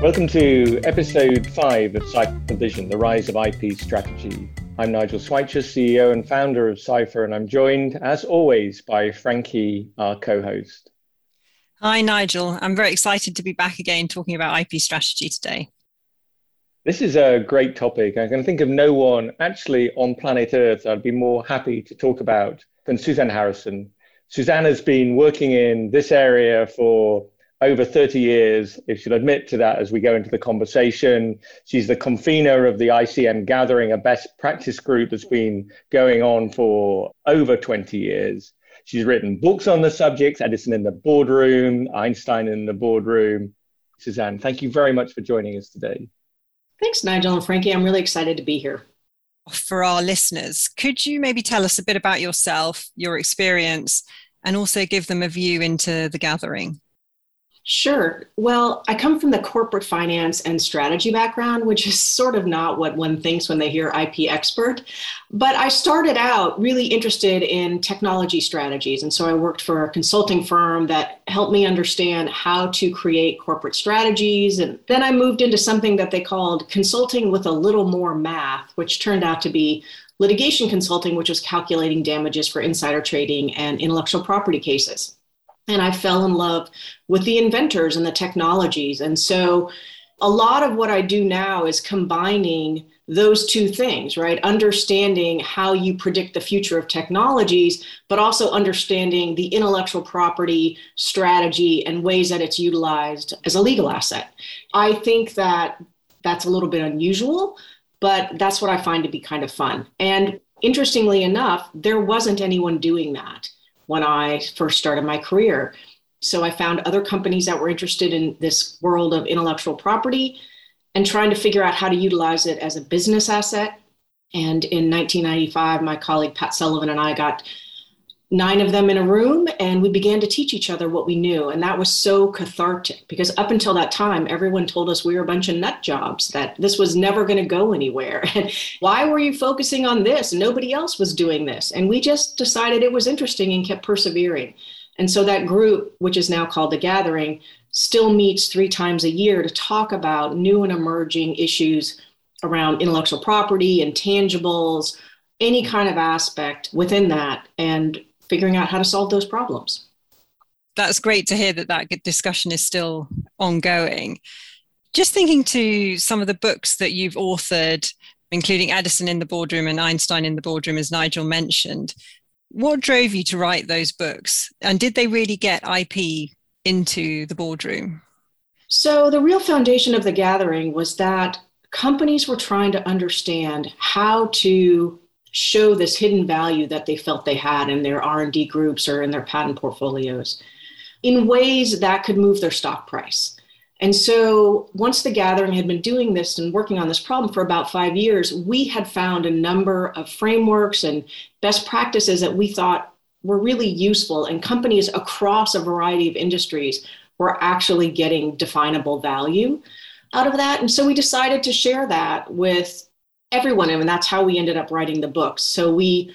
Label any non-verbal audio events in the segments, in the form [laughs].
Welcome to episode five of Cipher Vision, the rise of IP strategy. I'm Nigel Swycher, CEO and founder of Cipher, and I'm joined, as always, by Frankie, our co host. Hi, Nigel. I'm very excited to be back again talking about IP strategy today. This is a great topic. I can think of no one actually on planet Earth I'd be more happy to talk about than Suzanne Harrison. Suzanne has been working in this area for over 30 years, if she'll admit to that as we go into the conversation. She's the convener of the ICM Gathering, a best practice group that's been going on for over 20 years. She's written books on the subject, Edison in the boardroom, Einstein in the boardroom. Suzanne, thank you very much for joining us today. Thanks, Nigel and Frankie. I'm really excited to be here. For our listeners, could you maybe tell us a bit about yourself, your experience, and also give them a view into the gathering? Sure. Well, I come from the corporate finance and strategy background, which is sort of not what one thinks when they hear IP expert. But I started out really interested in technology strategies. And so I worked for a consulting firm that helped me understand how to create corporate strategies. And then I moved into something that they called consulting with a little more math, which turned out to be litigation consulting, which was calculating damages for insider trading and intellectual property cases and I fell in love with the inventors and the technologies. And so a lot of what I do now is combining those two things, right? Understanding how you predict the future of technologies, but also understanding the intellectual property strategy and ways that it's utilized as a legal asset. I think that that's a little bit unusual, but that's what I find to be kind of fun. And interestingly enough, there wasn't anyone doing that when I first started my career. So I found other companies that were interested in this world of intellectual property and trying to figure out how to utilize it as a business asset. And in 1995, my colleague Pat Sullivan and I got nine of them in a room and we began to teach each other what we knew. And that was so cathartic because up until that time everyone told us we were a bunch of nut jobs that this was never going to go anywhere. [laughs] And why were you focusing on this? Nobody else was doing this. And we just decided it was interesting and kept persevering. And so that group which is now called the gathering still meets three times a year to talk about new and emerging issues around intellectual property intangibles any kind of aspect within that. And figuring out how to solve those problems. That's great to hear that that discussion is still ongoing. Just thinking to some of the books that you've authored, including Edison in the Boardroom and Einstein in the Boardroom, as Nigel mentioned, what drove you to write those books? And did they really get IP into the boardroom? So, the real foundation of the gathering was that companies were trying to understand how to show this hidden value that they felt they had in their r&d groups or in their patent portfolios in ways that could move their stock price. And so once the gathering had been doing this and working on this problem for about five years we had found a number of frameworks and best practices that we thought were really useful and companies across a variety of industries were actually getting definable value out of that. And so we decided to share that with everyone and that's how we ended up writing the book. so we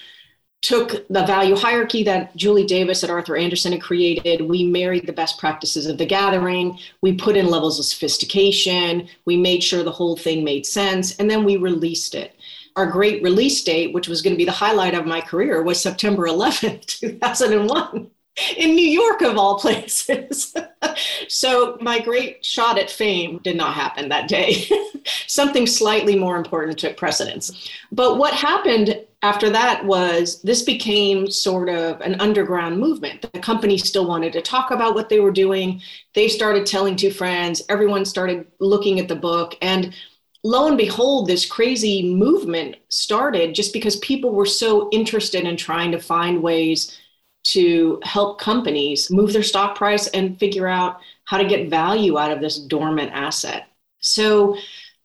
took the value hierarchy that julie davis at arthur Andersen had created. We married the best practices of the gathering. We put in levels of sophistication. We made sure the whole thing made sense and then we released it. Our great release date which was going to be the highlight of my career was september 11th [laughs] 2001 in New York, of all places. [laughs] so, my great shot at fame did not happen that day. [laughs] Something slightly more important took precedence. But what happened after that was this became sort of an underground movement. The company still wanted to talk about what they were doing. They started telling two friends, everyone started looking at the book. And lo and behold, this crazy movement started just because people were so interested in trying to find ways to help companies move their stock price and figure out how to get value out of this dormant asset. So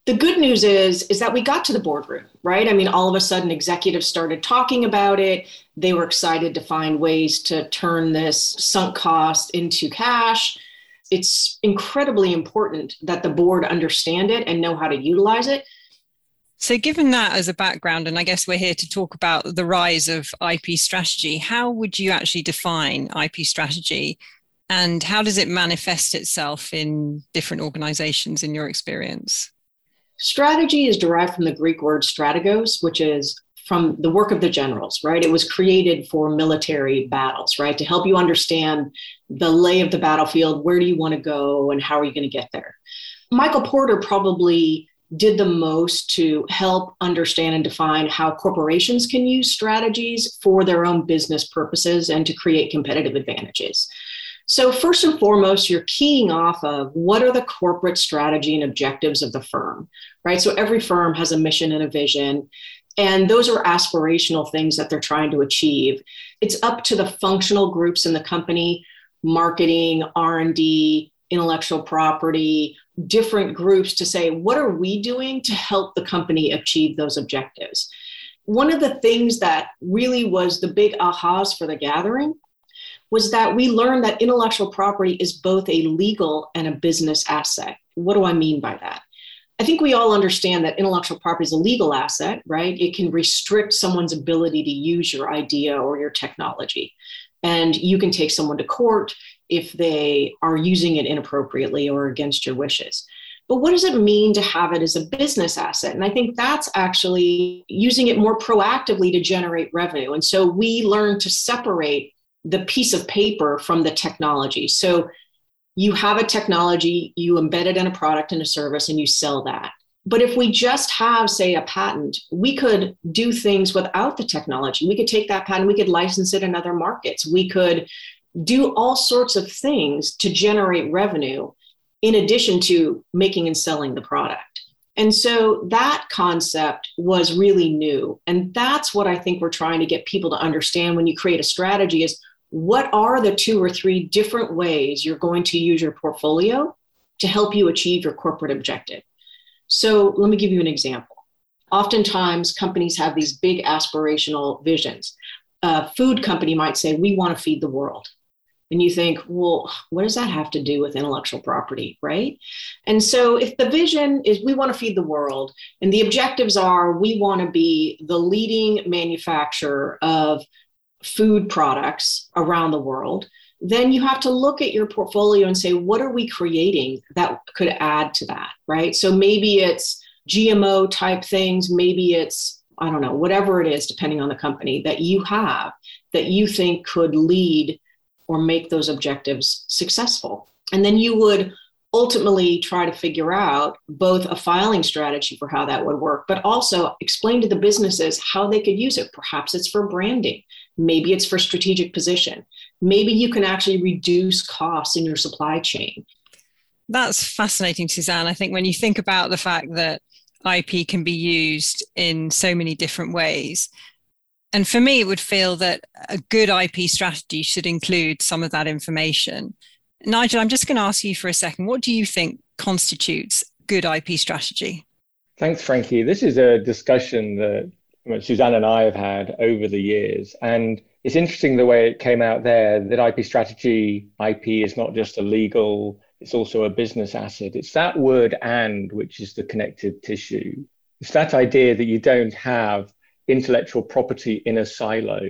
the good news is is that we got to the boardroom, right? I mean all of a sudden executives started talking about it. They were excited to find ways to turn this sunk cost into cash. It's incredibly important that the board understand it and know how to utilize it so, given that as a background, and I guess we're here to talk about the rise of IP strategy, how would you actually define IP strategy? And how does it manifest itself in different organizations in your experience? Strategy is derived from the Greek word strategos, which is from the work of the generals, right? It was created for military battles, right? To help you understand the lay of the battlefield, where do you want to go, and how are you going to get there? Michael Porter probably did the most to help understand and define how corporations can use strategies for their own business purposes and to create competitive advantages. So, first and foremost, you're keying off of what are the corporate strategy and objectives of the firm, right? So, every firm has a mission and a vision, and those are aspirational things that they're trying to achieve. It's up to the functional groups in the company, marketing, R&D, intellectual property, different groups to say, what are we doing to help the company achieve those objectives? One of the things that really was the big ahas for the gathering was that we learned that intellectual property is both a legal and a business asset. What do I mean by that? I think we all understand that intellectual property is a legal asset, right? It can restrict someone's ability to use your idea or your technology. And you can take someone to court if they are using it inappropriately or against your wishes. But what does it mean to have it as a business asset? And I think that's actually using it more proactively to generate revenue. And so we learn to separate the piece of paper from the technology. So you have a technology, you embed it in a product and a service, and you sell that. But if we just have, say, a patent, we could do things without the technology. We could take that patent, we could license it in other markets. We could do all sorts of things to generate revenue in addition to making and selling the product. And so that concept was really new. And that's what I think we're trying to get people to understand when you create a strategy is what are the two or three different ways you're going to use your portfolio to help you achieve your corporate objective? So let me give you an example. Oftentimes, companies have these big aspirational visions. A food company might say, We want to feed the world. And you think, well, what does that have to do with intellectual property, right? And so, if the vision is we want to feed the world, and the objectives are we want to be the leading manufacturer of food products around the world, then you have to look at your portfolio and say, what are we creating that could add to that, right? So maybe it's GMO type things, maybe it's, I don't know, whatever it is, depending on the company that you have that you think could lead or make those objectives successful. And then you would ultimately try to figure out both a filing strategy for how that would work, but also explain to the businesses how they could use it. Perhaps it's for branding, maybe it's for strategic position, maybe you can actually reduce costs in your supply chain. That's fascinating, Suzanne. I think when you think about the fact that IP can be used in so many different ways, and for me, it would feel that a good IP strategy should include some of that information. Nigel, I'm just going to ask you for a second. What do you think constitutes good IP strategy? Thanks, Frankie. This is a discussion that Suzanne and I have had over the years. And it's interesting the way it came out there that IP strategy, IP is not just a legal, it's also a business asset. It's that word and, which is the connective tissue. It's that idea that you don't have intellectual property in a silo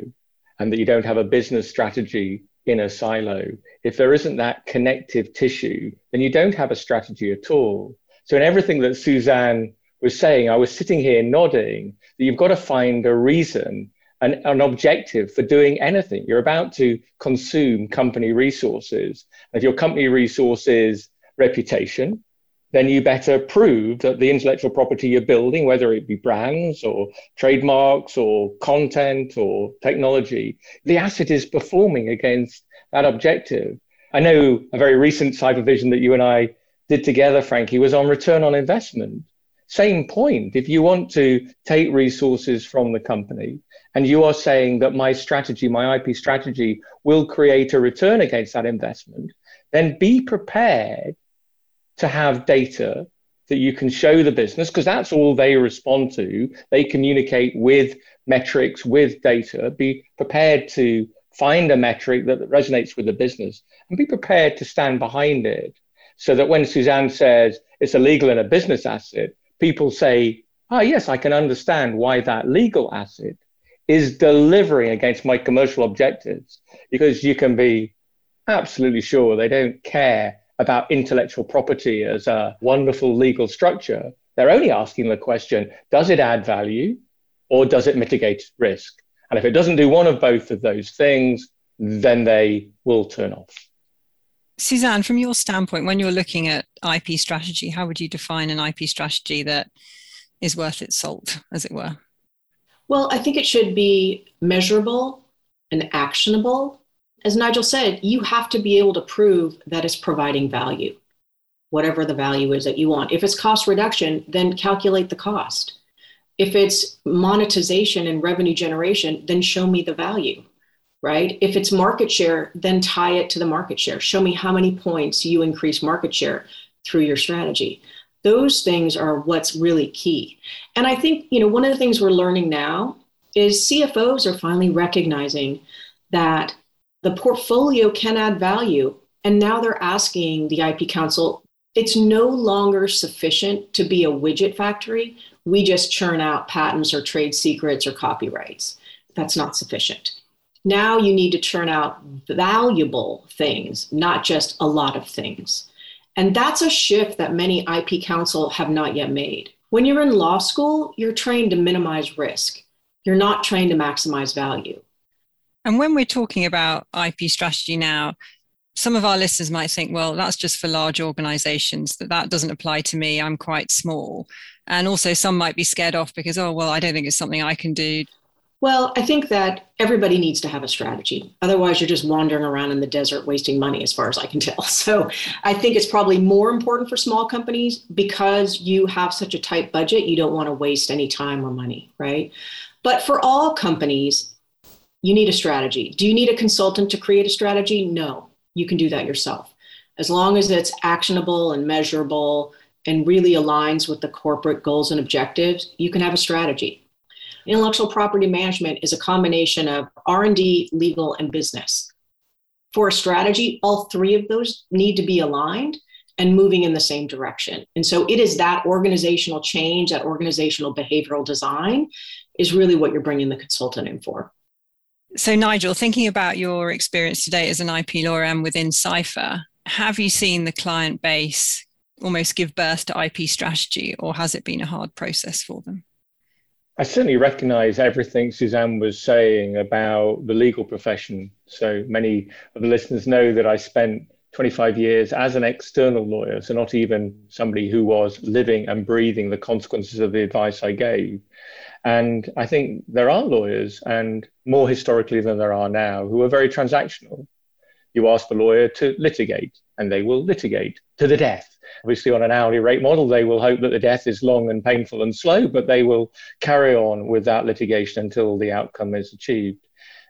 and that you don't have a business strategy in a silo. If there isn't that connective tissue, then you don't have a strategy at all. So, in everything that Suzanne was saying, I was sitting here nodding that you've got to find a reason, and an objective for doing anything. You're about to consume company resources. If your company resources reputation, then you better prove that the intellectual property you're building, whether it be brands or trademarks or content or technology, the asset is performing against that objective. I know a very recent cipher vision that you and I did together, Frankie, was on return on investment. Same point. If you want to take resources from the company and you are saying that my strategy, my IP strategy, will create a return against that investment, then be prepared to have data that you can show the business because that's all they respond to. They communicate with metrics, with data. Be prepared to find a metric that resonates with the business and be prepared to stand behind it so that when Suzanne says it's a legal and a business asset, people say, oh, yes, I can understand why that legal asset is delivering against my commercial objectives because you can be absolutely sure they don't care about intellectual property as a wonderful legal structure. They're only asking the question does it add value or does it mitigate risk? And if it doesn't do one of both of those things, then they will turn off. Suzanne, from your standpoint, when you're looking at IP strategy, how would you define an IP strategy that is worth its salt, as it were? Well, I think it should be measurable and actionable. As Nigel said, you have to be able to prove that it's providing value, whatever the value is that you want. If it's cost reduction, then calculate the cost. If it's monetization and revenue generation, then show me the value, right? If it's market share, then tie it to the market share. Show me how many points you increase market share through your strategy. Those things are what's really key. And I think, you know, one of the things we're learning now is CFOs are finally recognizing that the portfolio can add value. And now they're asking the IP counsel, it's no longer sufficient to be a widget factory. We just churn out patents or trade secrets or copyrights. That's not sufficient. Now you need to churn out valuable things, not just a lot of things. And that's a shift that many IP counsel have not yet made. When you're in law school, you're trained to minimize risk. You're not trained to maximize value. And when we're talking about IP strategy now, some of our listeners might think, well, that's just for large organizations, that that doesn't apply to me. I'm quite small. And also, some might be scared off because, oh, well, I don't think it's something I can do. Well, I think that everybody needs to have a strategy. Otherwise, you're just wandering around in the desert wasting money, as far as I can tell. [laughs] So I think it's probably more important for small companies because you have such a tight budget, you don't want to waste any time or money, right? But for all companies, you need a strategy. Do you need a consultant to create a strategy? No, you can do that yourself. As long as it's actionable and measurable and really aligns with the corporate goals and objectives, you can have a strategy intellectual property management is a combination of r&d legal and business. For a strategy all three of those need to be aligned and moving in the same direction. And so it is that organizational change that organizational behavioral design is really what you're bringing the consultant in for. So nigel thinking about your experience today as an ip lawyer and within cipher have you seen the client base almost give birth to ip strategy or has it been a hard process for them I certainly recognize everything Suzanne was saying about the legal profession. So many of the listeners know that I spent 25 years as an external lawyer, so not even somebody who was living and breathing the consequences of the advice I gave. And I think there are lawyers, and more historically than there are now, who are very transactional. You ask the lawyer to litigate, and they will litigate to the death Obviously, on an hourly rate model, they will hope that the death is long and painful and slow, but they will carry on with that litigation until the outcome is achieved.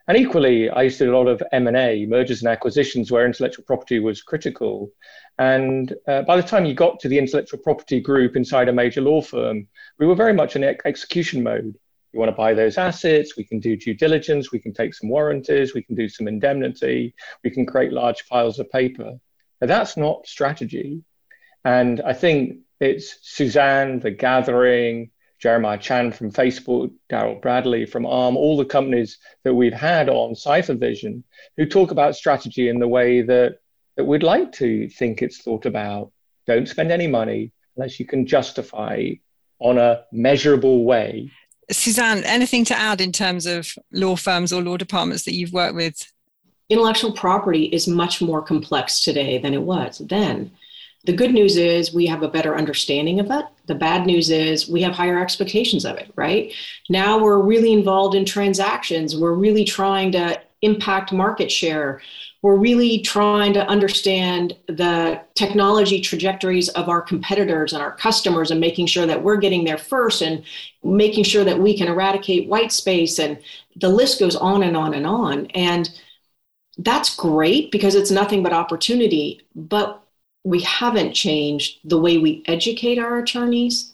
And equally, I used to do a lot of M&A, mergers and acquisitions, where intellectual property was critical. And uh, by the time you got to the intellectual property group inside a major law firm, we were very much in execution mode. You want to buy those assets, we can do due diligence, we can take some warranties, we can do some indemnity, we can create large files of paper. Now, that's not strategy. And I think it's Suzanne, The Gathering, Jeremiah Chan from Facebook, Daryl Bradley from ARM, all the companies that we've had on Cipher Vision who talk about strategy in the way that, that we'd like to think it's thought about. Don't spend any money unless you can justify on a measurable way. Suzanne, anything to add in terms of law firms or law departments that you've worked with? Intellectual property is much more complex today than it was then. The good news is we have a better understanding of it. The bad news is we have higher expectations of it, right? Now we're really involved in transactions. We're really trying to impact market share. We're really trying to understand the technology trajectories of our competitors and our customers and making sure that we're getting there first and making sure that we can eradicate white space. And the list goes on and on and on. And that's great because it's nothing but opportunity. But we haven't changed the way we educate our attorneys.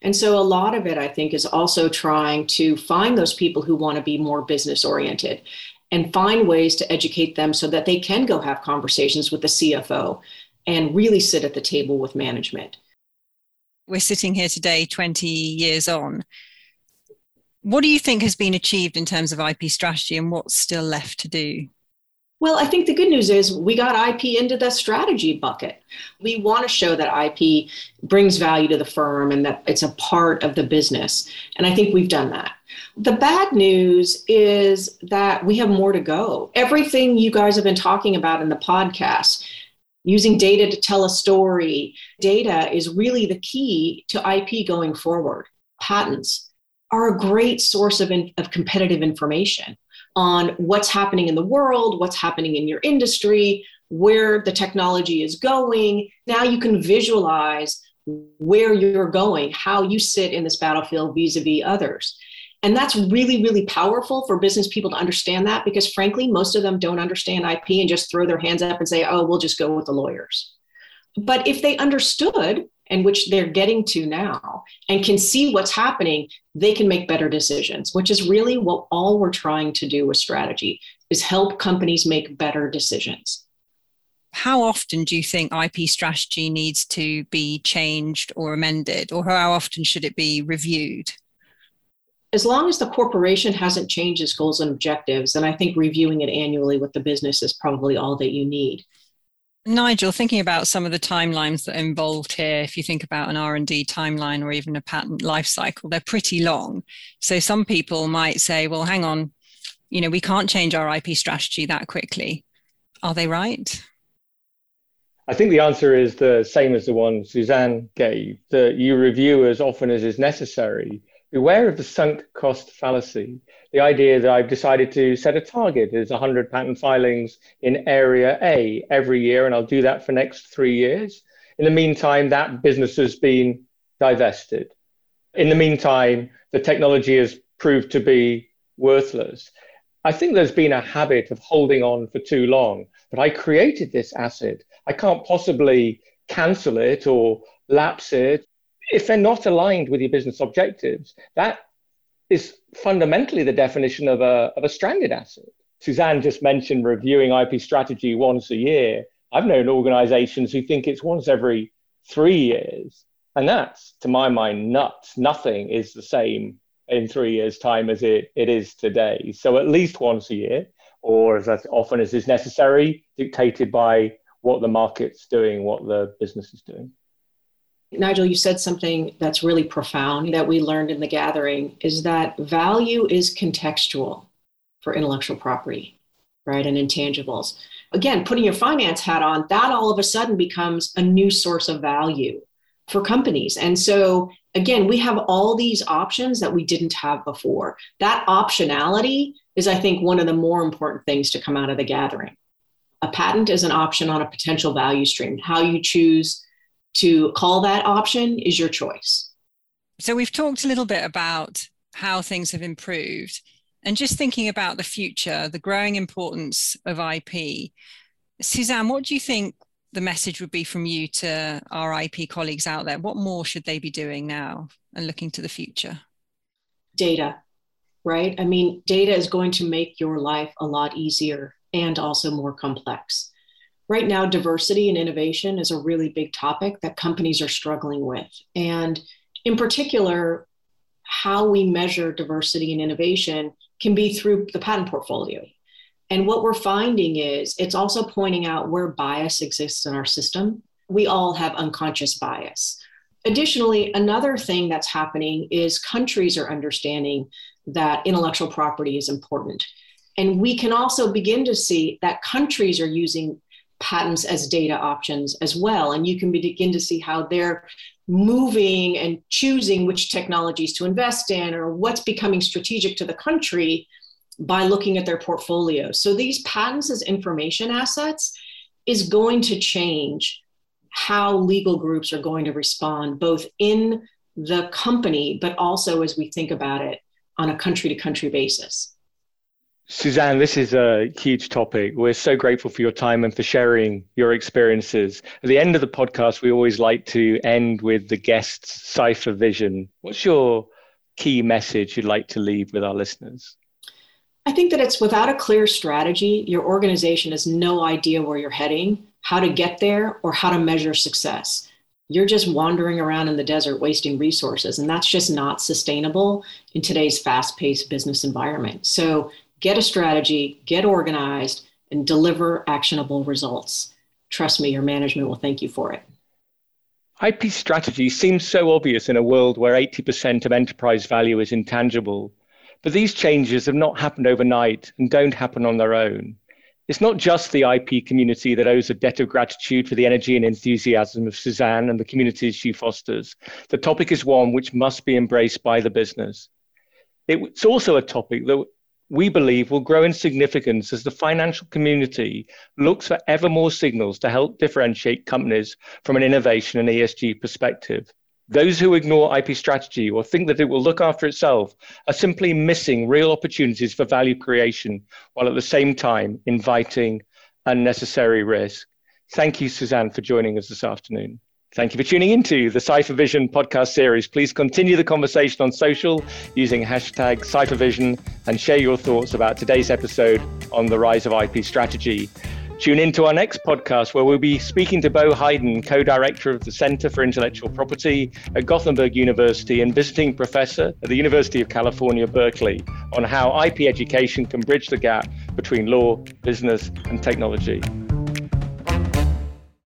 And so a lot of it, I think, is also trying to find those people who want to be more business oriented and find ways to educate them so that they can go have conversations with the CFO and really sit at the table with management. We're sitting here today, 20 years on. What do you think has been achieved in terms of IP strategy and what's still left to do? Well, I think the good news is we got IP into the strategy bucket. We want to show that IP brings value to the firm and that it's a part of the business. And I think we've done that. The bad news is that we have more to go. Everything you guys have been talking about in the podcast, using data to tell a story, data is really the key to IP going forward. Patents are a great source of, in, of competitive information on what's happening in the world, what's happening in your industry, where the technology is going. Now you can visualize where you're going, how you sit in this battlefield vis a vis others. And that's really, really powerful for business people to understand that because, frankly, most of them don't understand IP and just throw their hands up and say, oh, we'll just go with the lawyers. But if they understood and which they're getting to now and can see what's happening they can make better decisions which is really what all we're trying to do with strategy is help companies make better decisions. How often do you think ip strategy needs to be changed or amended or how often should it be reviewed? As long as the corporation hasn't changed its goals and objectives then i think reviewing it annually with the business is probably all that you need Nigel, thinking about some of the timelines that are involved here, if you think about an R&D timeline or even a patent life cycle, they're pretty long. So some people might say, well, hang on, you know, we can't change our IP strategy that quickly. Are they right? I think the answer is the same as the one Suzanne gave, that you review as often as is necessary. Beware of the sunk cost fallacy the idea that I've decided to set a target is 100 patent filings in area A every year, and I'll do that for next three years. In the meantime, that business has been divested. In the meantime, the technology has proved to be worthless. I think there's been a habit of holding on for too long, but I created this asset. I can't possibly cancel it or lapse it. If they're not aligned with your business objectives, that is fundamentally the definition of a, of a stranded asset. Suzanne just mentioned reviewing IP strategy once a year. I've known organizations who think it's once every three years. And that's, to my mind, nuts. Nothing is the same in three years' time as it, it is today. So at least once a year, or as often as is necessary, dictated by what the market's doing, what the business is doing. Nigel, you said something that's really profound that we learned in the gathering is that value is contextual for intellectual property, right? And intangibles. Again, putting your finance hat on, that all of a sudden becomes a new source of value for companies. And so, again, we have all these options that we didn't have before. That optionality is, I think, one of the more important things to come out of the gathering. A patent is an option on a potential value stream. How you choose to call that option is your choice. So we've talked a little bit about how things have improved and just thinking about the future, the growing importance of IP. Suzanne, what do you think the message would be from you to our IP colleagues out there? What more should they be doing now and looking to the future? Data, right? I mean, data is going to make your life a lot easier and also more complex right now, diversity and innovation is a really big topic that companies are struggling with. And in particular, how we measure diversity and innovation can be through the patent portfolio. And what we're finding is it's also pointing out where bias exists in our system. We all have unconscious bias. Additionally, another thing that's happening is countries are understanding that intellectual property is important. And we can also begin to see that countries are using patents as data options as well. And you can begin to see how they're moving and choosing which technologies to invest in or what's becoming strategic to the country by looking at their portfolio. So these patents as information assets is going to change how legal groups are going to respond, both in the company, but also as we think about it on a country to country basis. Suzanne, this is a huge topic. We're so grateful for your time and for sharing your experiences. At the end of the podcast, we always like to end with the guest's cipher vision. What's your key message you'd like to leave with our listeners? I think that it's without a clear strategy, your organization has no idea where you're heading, how to get there, or how to measure success. You're just wandering around in the desert wasting resources, and that's just not sustainable in today's fast paced business environment. So, get a strategy, get organized, and deliver actionable results. Trust me, your management will thank you for it. IP strategy seems so obvious in a world where 80% of enterprise value is intangible, but these changes have not happened overnight and don't happen on their own. It's not just the IP community that owes a debt of gratitude for the energy and enthusiasm of Suzanne and the communities she fosters. The topic is one which must be embraced by the business. It's also a topic that we believe will grow in significance as the financial community looks for ever more signals to help differentiate companies from an innovation and ESG perspective. Those who ignore IP strategy or think that it will look after itself are simply missing real opportunities for value creation while at the same time inviting unnecessary risk. Thank you, Suzanne, for joining us this afternoon. Thank you for tuning into the Ciphervision podcast series. Please continue the conversation on social using hashtag Ciphervision and share your thoughts about today's episode on the rise of IP strategy. Tune in to our next podcast where we'll be speaking to Bo Heiden, co director of the Center for Intellectual Property at Gothenburg University and visiting professor at the University of California, Berkeley, on how IP education can bridge the gap between law, business, and technology.